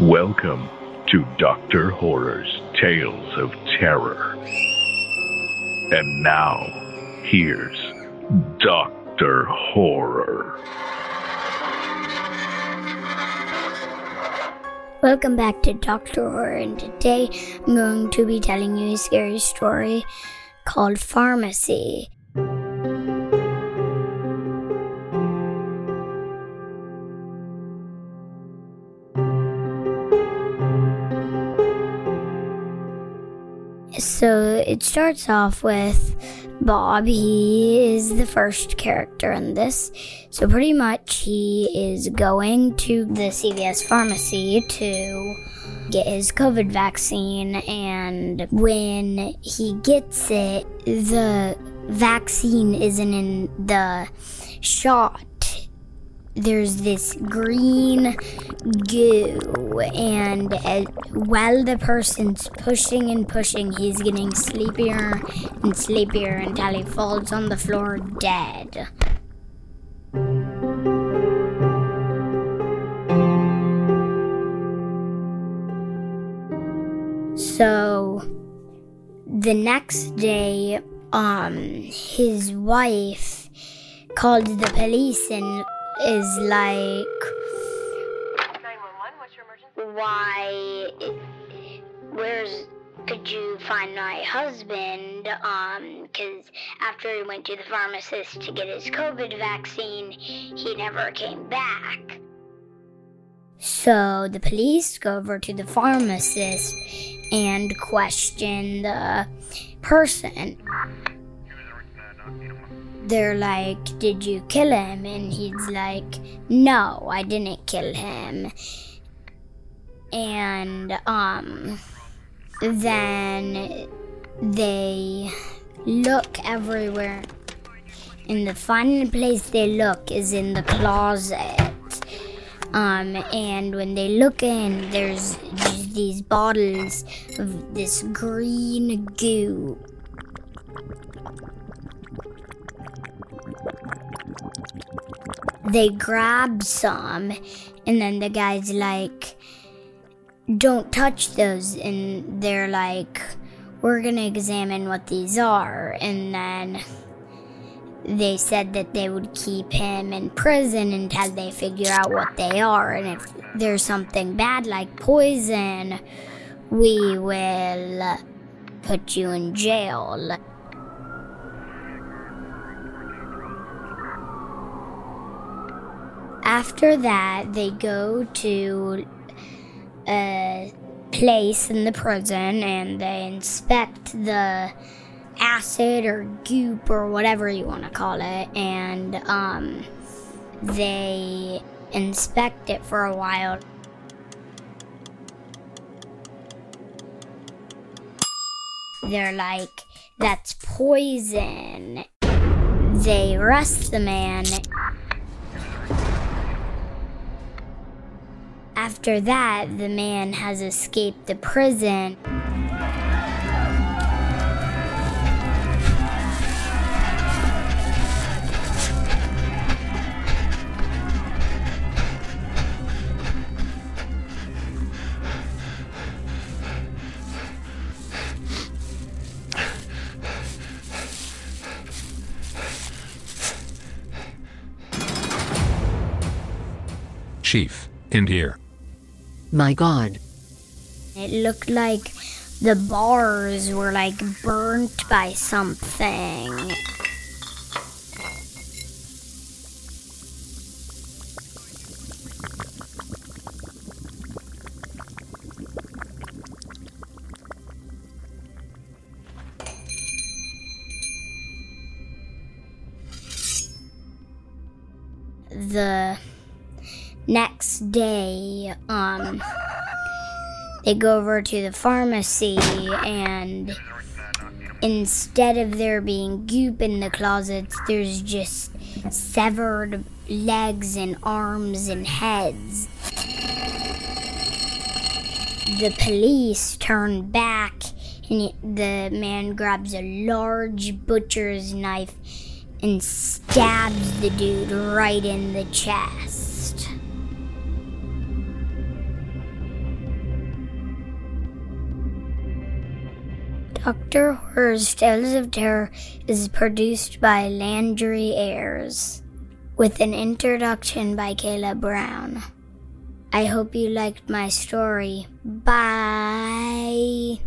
Welcome to Dr. Horror's Tales of Terror. And now, here's Dr. Horror. Welcome back to Dr. Horror, and today I'm going to be telling you a scary story called Pharmacy. So it starts off with Bob. He is the first character in this. So pretty much he is going to the CVS pharmacy to get his COVID vaccine. And when he gets it, the vaccine isn't in the shot there's this green goo, and while the person's pushing and pushing, he's getting sleepier and sleepier until he falls on the floor dead. So the next day, um, his wife called the police and is like why where's could you find my husband? Um because after he went to the pharmacist to get his covid vaccine he never came back. So the police go over to the pharmacist and question the person they're like, Did you kill him? And he's like, No, I didn't kill him. And, um, then they look everywhere. And the final place they look is in the closet. Um, and when they look in, there's these bottles of this green goo they grab some, and then the guy's like, Don't touch those. And they're like, We're gonna examine what these are. And then they said that they would keep him in prison until they figure out what they are. And if there's something bad like poison, we will put you in jail. After that, they go to a place in the prison and they inspect the acid or goop or whatever you want to call it, and um, they inspect it for a while. They're like, that's poison. They arrest the man After that, the man has escaped the prison. Chief, in here. My god. It looked like the bars were like burnt by something. The next day, um, they go over to the pharmacy and instead of there being goop in the closets, there's just severed legs and arms and heads. The police turn back and the man grabs a large butcher's knife and stabs the dude right in the chest. Dr. Horror's Tales of Terror is produced by Landry Ayers, with an introduction by Kayla Brown. I hope you liked my story. Bye.